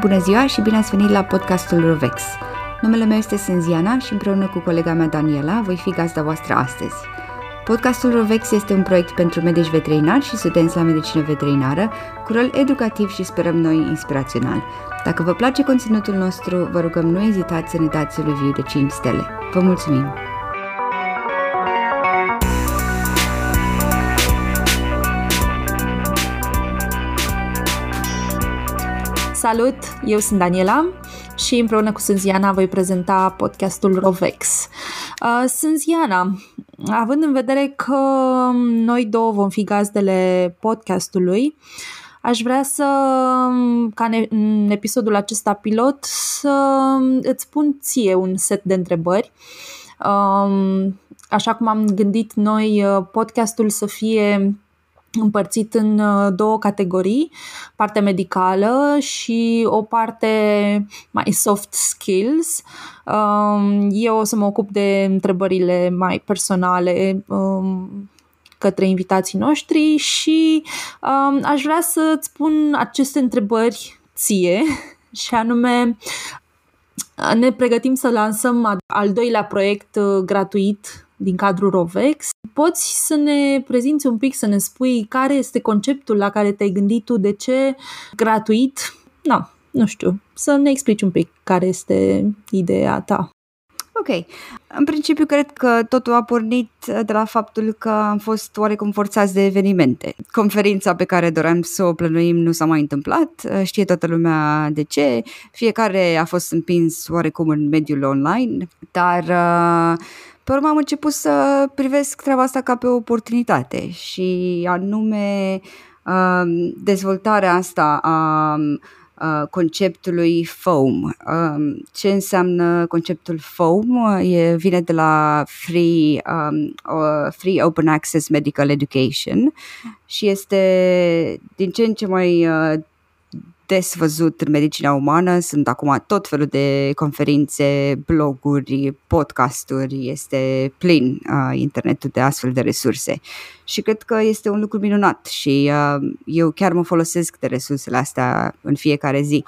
Bună ziua și bine ați venit la podcastul Rovex. Numele meu este Senziana și împreună cu colega mea Daniela voi fi gazda voastră astăzi. Podcastul Rovex este un proiect pentru medici veterinari și studenți la medicină veterinară, cu rol educativ și sperăm noi inspirațional. Dacă vă place conținutul nostru, vă rugăm nu ezitați să ne dați un review de 5 stele. Vă mulțumim! Salut, eu sunt Daniela și împreună cu Sânziana voi prezenta podcastul Rovex. Uh, Sânziana, având în vedere că noi două vom fi gazdele podcastului, aș vrea să, ca în episodul acesta pilot, să îți pun ție un set de întrebări. Um, așa cum am gândit noi uh, podcastul să fie împărțit în uh, două categorii, partea medicală și o parte mai soft skills. Um, eu o să mă ocup de întrebările mai personale um, către invitații noștri și um, aș vrea să-ți pun aceste întrebări ție și anume ne pregătim să lansăm al doilea proiect uh, gratuit din cadrul Rovex. Poți să ne prezinți un pic, să ne spui care este conceptul la care te-ai gândit tu, de ce gratuit? Na, nu știu, să ne explici un pic care este ideea ta. Ok. În principiu, cred că totul a pornit de la faptul că am fost oarecum forțați de evenimente. Conferința pe care doream să o plănuim nu s-a mai întâmplat, știe toată lumea de ce, fiecare a fost împins oarecum în mediul online, dar uh, pe urmă am început să privesc treaba asta ca pe o oportunitate și anume um, dezvoltarea asta a conceptului foam. Um, ce înseamnă conceptul foam? E, vine de la Free, um, Free Open Access Medical Education și este din ce în ce mai uh, des văzut în medicina umană. Sunt acum tot felul de conferințe, bloguri, podcasturi, este plin uh, internetul de astfel de resurse. Și cred că este un lucru minunat și uh, eu chiar mă folosesc de resursele astea în fiecare zi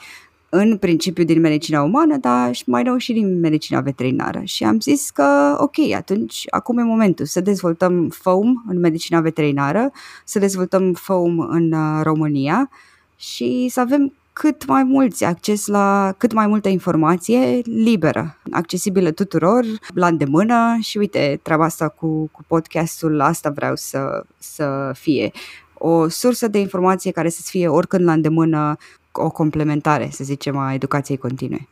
în principiu din medicina umană, dar mai nou și din medicina veterinară. Și am zis că, ok, atunci, acum e momentul să dezvoltăm foam în medicina veterinară, să dezvoltăm foam în uh, România și să avem cât mai mulți acces la cât mai multă informație liberă, accesibilă tuturor, la îndemână și uite, treaba asta cu, cu podcastul, asta vreau să, să fie o sursă de informație care să fie oricând la îndemână, o complementare, să zicem, a educației continue.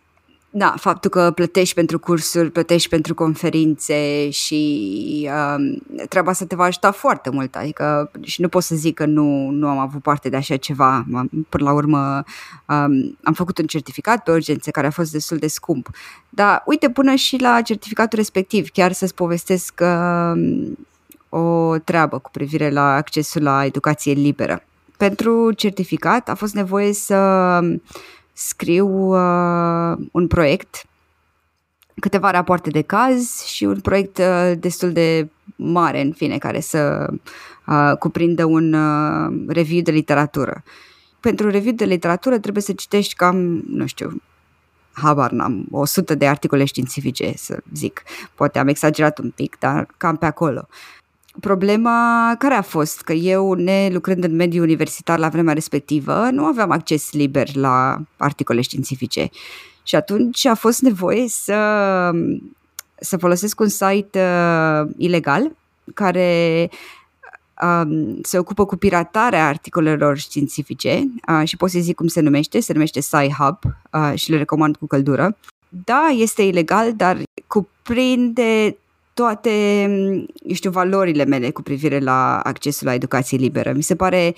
Da, faptul că plătești pentru cursuri, plătești pentru conferințe și um, treaba asta te va ajuta foarte mult. Adică și nu pot să zic că nu, nu am avut parte de așa ceva. Până la urmă um, am făcut un certificat pe urgențe care a fost destul de scump. Dar uite, până și la certificatul respectiv, chiar să-ți povestesc um, o treabă cu privire la accesul la educație liberă. Pentru certificat a fost nevoie să scriu uh, un proiect, câteva rapoarte de caz și un proiect uh, destul de mare, în fine, care să uh, cuprindă un uh, review de literatură. Pentru review de literatură trebuie să citești cam, nu știu, habar n-am, 100 de articole științifice, să zic. Poate am exagerat un pic, dar cam pe acolo. Uh, Problema care a fost? Că eu, ne lucrând în mediul universitar la vremea respectivă, nu aveam acces liber la articole științifice. Și atunci a fost nevoie să, să folosesc un site uh, ilegal care um, se ocupă cu piratarea articolelor științifice uh, și pot să zic cum se numește, se numește SciHub uh, și le recomand cu căldură. Da, este ilegal, dar cuprinde toate, eu știu, valorile mele cu privire la accesul la educație liberă. Mi se pare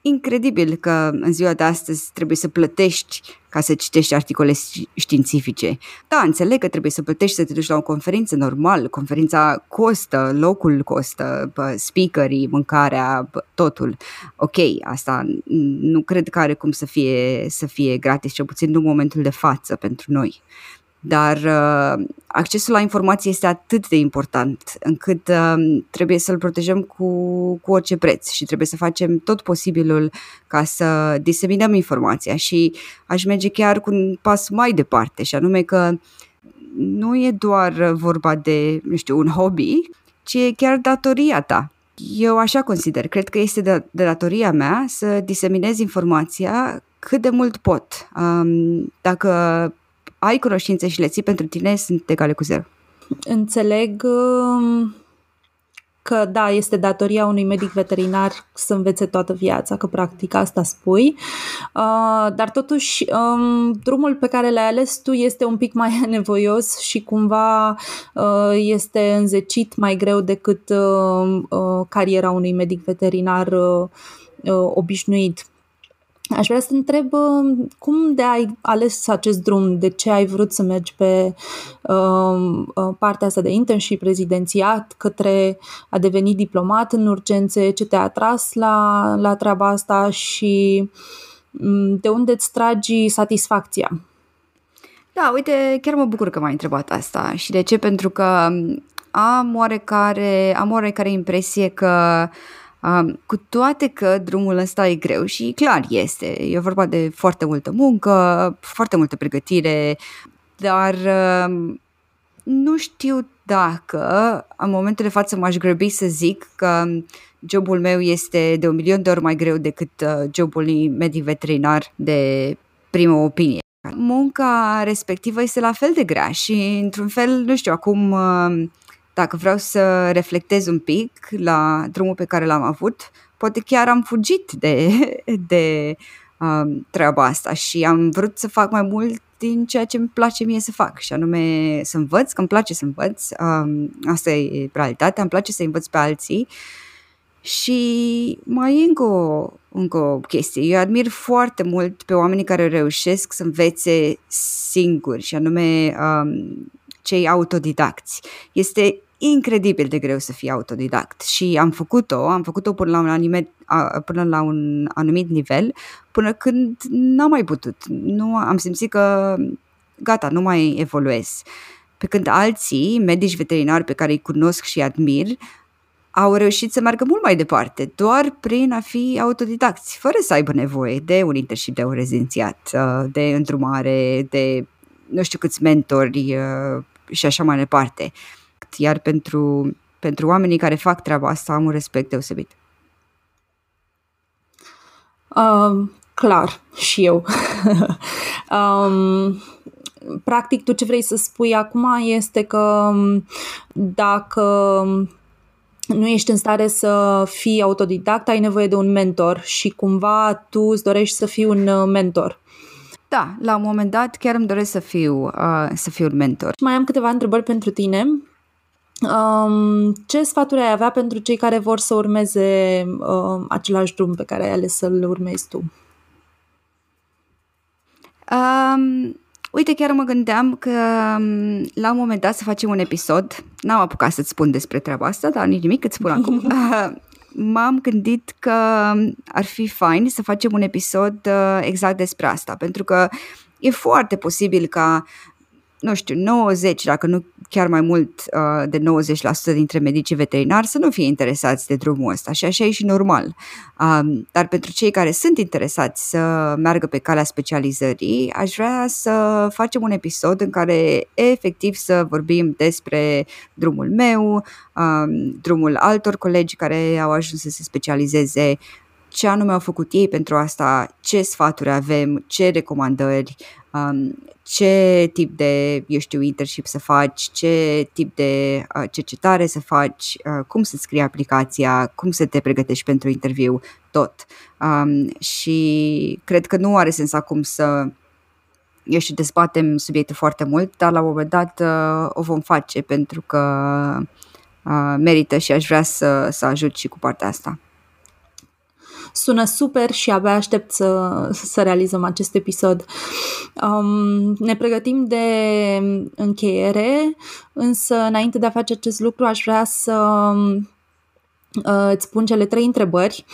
incredibil că în ziua de astăzi trebuie să plătești ca să citești articole științifice. Da, înțeleg că trebuie să plătești să te duci la o conferință normal, conferința costă, locul costă, speakerii, mâncarea, totul. Ok, asta nu cred că are cum să fie, să fie gratis, cel puțin nu în momentul de față pentru noi. Dar uh, accesul la informație este atât de important încât uh, trebuie să-l protejăm cu, cu orice preț și trebuie să facem tot posibilul ca să diseminăm informația și aș merge chiar cu un pas mai departe și anume că nu e doar vorba de, nu știu, un hobby, ci e chiar datoria ta. Eu așa consider. Cred că este de, de datoria mea să diseminez informația cât de mult pot. Um, dacă ai cunoștințe și le ții pentru tine, sunt egale cu zero. Înțeleg um, că da, este datoria unui medic veterinar să învețe toată viața, că practic asta spui, uh, dar totuși um, drumul pe care l-ai ales tu este un pic mai nevoios și cumva uh, este înzecit mai greu decât uh, cariera unui medic veterinar obișnuit. Aș vrea să întreb uh, cum de ai ales acest drum, de ce ai vrut să mergi pe uh, uh, partea asta de internship rezidențiat către a deveni diplomat în urgențe, ce te-a atras la, la treaba asta și um, de unde îți tragi satisfacția? Da, uite, chiar mă bucur că m-ai întrebat asta. Și de ce? Pentru că am oarecare, am oarecare impresie că uh, Um, cu toate că drumul ăsta e greu și clar este, e vorba de foarte multă muncă, foarte multă pregătire, dar um, nu știu dacă în momentul de față m-aș grăbi să zic că jobul meu este de un milion de ori mai greu decât uh, jobul medic veterinar de primă opinie. Munca respectivă este la fel de grea și într-un fel, nu știu, acum uh, dacă vreau să reflectez un pic la drumul pe care l-am avut, poate chiar am fugit de, de um, treaba asta și am vrut să fac mai mult din ceea ce îmi place mie să fac și anume să învăț, că îmi place să învăț, um, asta e realitatea, îmi place să învăț pe alții și mai e încă o, încă o chestie. Eu admir foarte mult pe oamenii care reușesc să învețe singuri și anume um, cei autodidacți. Este incredibil de greu să fii autodidact și am făcut-o, am făcut-o până la un, anime, până la un anumit nivel, până când n-am mai putut. Nu, am simțit că gata, nu mai evoluez. Pe când alții, medici veterinari pe care îi cunosc și admir, au reușit să meargă mult mai departe, doar prin a fi autodidacți, fără să aibă nevoie de un internship, de un rezidențiat, uh, de îndrumare, de nu știu câți mentori uh, și așa mai departe iar pentru, pentru oamenii care fac treaba asta am un respect deosebit. Um, clar, și eu. um, practic, tu ce vrei să spui acum este că um, dacă nu ești în stare să fii autodidact, ai nevoie de un mentor și cumva tu îți dorești să fii un uh, mentor. Da, la un moment dat chiar îmi doresc să fiu, uh, să fiu un mentor. Mai am câteva întrebări pentru tine. Um, ce sfaturi ai avea pentru cei care vor să urmeze uh, același drum pe care ai ales să-l urmezi tu? Um, uite, chiar mă gândeam că um, la un moment dat să facem un episod, n-am apucat să-ți spun despre treaba asta, dar nici nimic, îți spun acum. Uh, m-am gândit că ar fi fain să facem un episod uh, exact despre asta, pentru că e foarte posibil ca nu știu, 90, dacă nu chiar mai mult uh, de 90% dintre medicii veterinari să nu fie interesați de drumul ăsta și așa e și normal. Um, dar pentru cei care sunt interesați să meargă pe calea specializării, aș vrea să facem un episod în care efectiv să vorbim despre drumul meu, um, drumul altor colegi care au ajuns să se specializeze, ce anume au făcut ei pentru asta, ce sfaturi avem, ce recomandări, um, ce tip de, eu știu, internship să faci, ce tip de uh, cercetare să faci, uh, cum să scrii aplicația, cum să te pregătești pentru interviu, tot. Um, și cred că nu are sens acum să eu știu, dezbatem subiectul foarte mult, dar la un moment dat uh, o vom face pentru că uh, merită și aș vrea să, să ajut și cu partea asta. Sună super și abia aștept să, să realizăm acest episod. Um, ne pregătim de încheiere, însă înainte de a face acest lucru aș vrea să uh, îți pun cele trei întrebări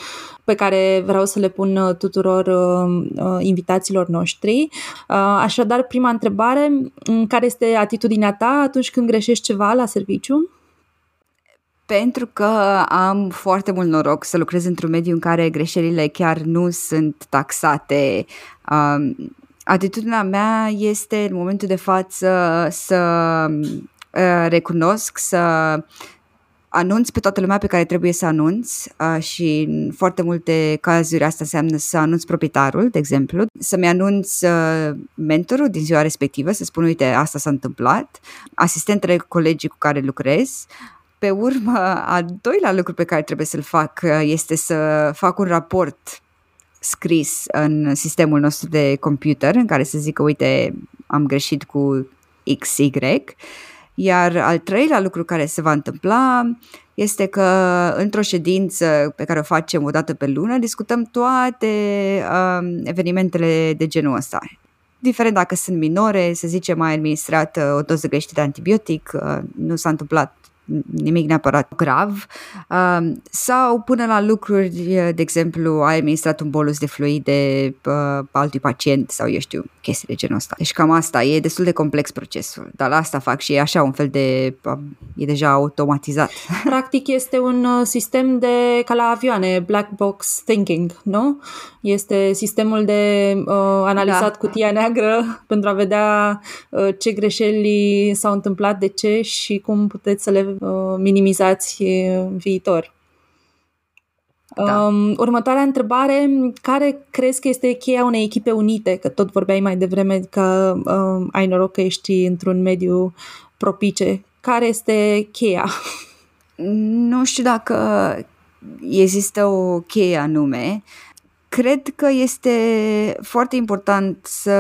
pe care vreau să le pun uh, tuturor uh, uh, invitaților noștri. Uh, așadar, prima întrebare, care este atitudinea ta atunci când greșești ceva la serviciu? Pentru că am foarte mult noroc să lucrez într-un mediu în care greșelile chiar nu sunt taxate. Um, atitudinea mea este în momentul de față să uh, recunosc, să anunț pe toată lumea pe care trebuie să anunț uh, și în foarte multe cazuri asta înseamnă să anunț proprietarul, de exemplu, să-mi anunț uh, mentorul din ziua respectivă, să spun, uite, asta s-a întâmplat, asistentele, colegii cu care lucrez, pe urmă, al doilea lucru pe care trebuie să-l fac uh, este să fac un raport scris în sistemul nostru de computer în care să zică, uite, am greșit cu XY iar al treilea lucru care se va întâmpla este că într-o ședință pe care o facem o dată pe lună discutăm toate uh, evenimentele de genul ăsta. Diferent dacă sunt minore, să zicem, mai administrat uh, o doză greșită de antibiotic, uh, nu s-a întâmplat nimic neapărat grav, um, sau până la lucruri, de exemplu, ai administrat un bolus de fluide uh, altui pacient sau eu știu, chestii de genul ăsta. Deci cam asta, e destul de complex procesul, dar la asta fac și e așa un fel de, um, e deja automatizat. Practic este un uh, sistem de, ca la avioane, black box thinking, nu? Este sistemul de uh, analizat da. cutia neagră pentru a vedea uh, ce greșeli s-au întâmplat, de ce și cum puteți să le Uh, minimizați în viitor. Da. Um, următoarea întrebare, care crezi că este cheia unei echipe unite? Că tot vorbeai mai devreme că um, ai noroc că ești într-un mediu propice. Care este cheia? Nu știu dacă există o cheie anume. Cred că este foarte important să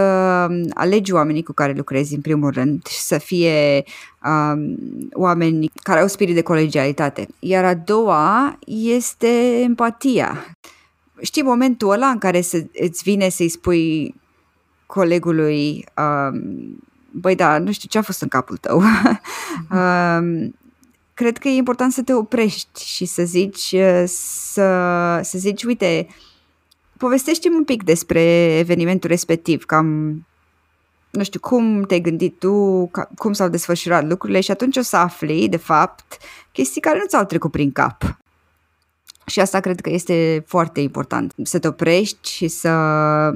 alegi oamenii cu care lucrezi în primul rând și să fie um, oameni care au spirit de colegialitate. Iar a doua este empatia. Știi momentul ăla în care să, îți vine să-i spui colegului um, băi da, nu știu ce a fost în capul tău. um, cred că e important să te oprești și să zici, să, să zici, uite, povestește-mi un pic despre evenimentul respectiv, cam nu știu, cum te-ai gândit tu, cum s-au desfășurat lucrurile și atunci o să afli, de fapt, chestii care nu ți-au trecut prin cap. Și asta cred că este foarte important, să te oprești și să,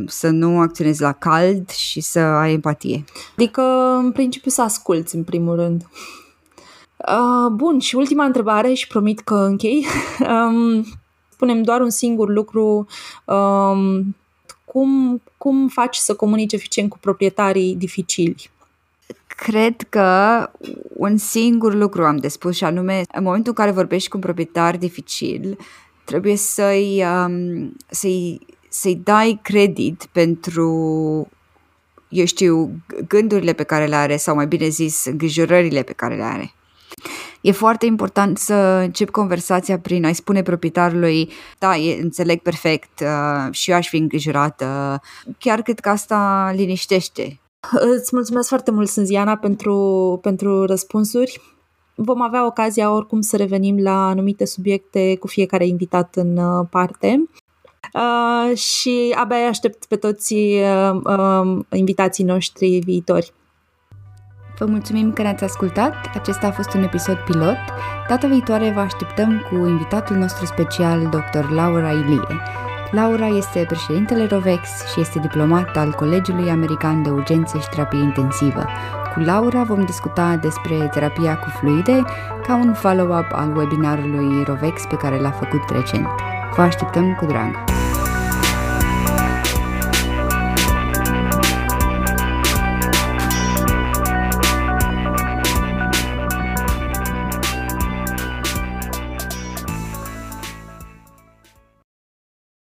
să nu acționezi la cald și să ai empatie. Adică, în principiu, să asculți, în primul rând. Uh, bun, și ultima întrebare și promit că închei. um, spunem doar un singur lucru, um, cum, cum faci să comunici eficient cu proprietarii dificili? Cred că un singur lucru am de spus și anume, în momentul în care vorbești cu un proprietar dificil, trebuie să-i, um, să-i, să-i dai credit pentru eu știu, gândurile pe care le are sau mai bine zis, îngrijorările pe care le are. E foarte important să încep conversația prin a-i spune proprietarului, da, e, înțeleg perfect uh, și eu aș fi îngrijorată. Chiar cred că asta liniștește. Îți mulțumesc foarte mult, Sânziana, pentru, pentru răspunsuri. Vom avea ocazia oricum să revenim la anumite subiecte cu fiecare invitat în uh, parte. Uh, și abia aștept pe toți uh, uh, invitații noștri viitori. Vă mulțumim că ne-ați ascultat, acesta a fost un episod pilot. Data viitoare vă așteptăm cu invitatul nostru special, dr. Laura Ilie. Laura este președintele ROVEX și este diplomat al Colegiului American de Urgențe și Terapie Intensivă. Cu Laura vom discuta despre terapia cu fluide ca un follow-up al webinarului ROVEX pe care l-a făcut recent. Vă așteptăm cu drag!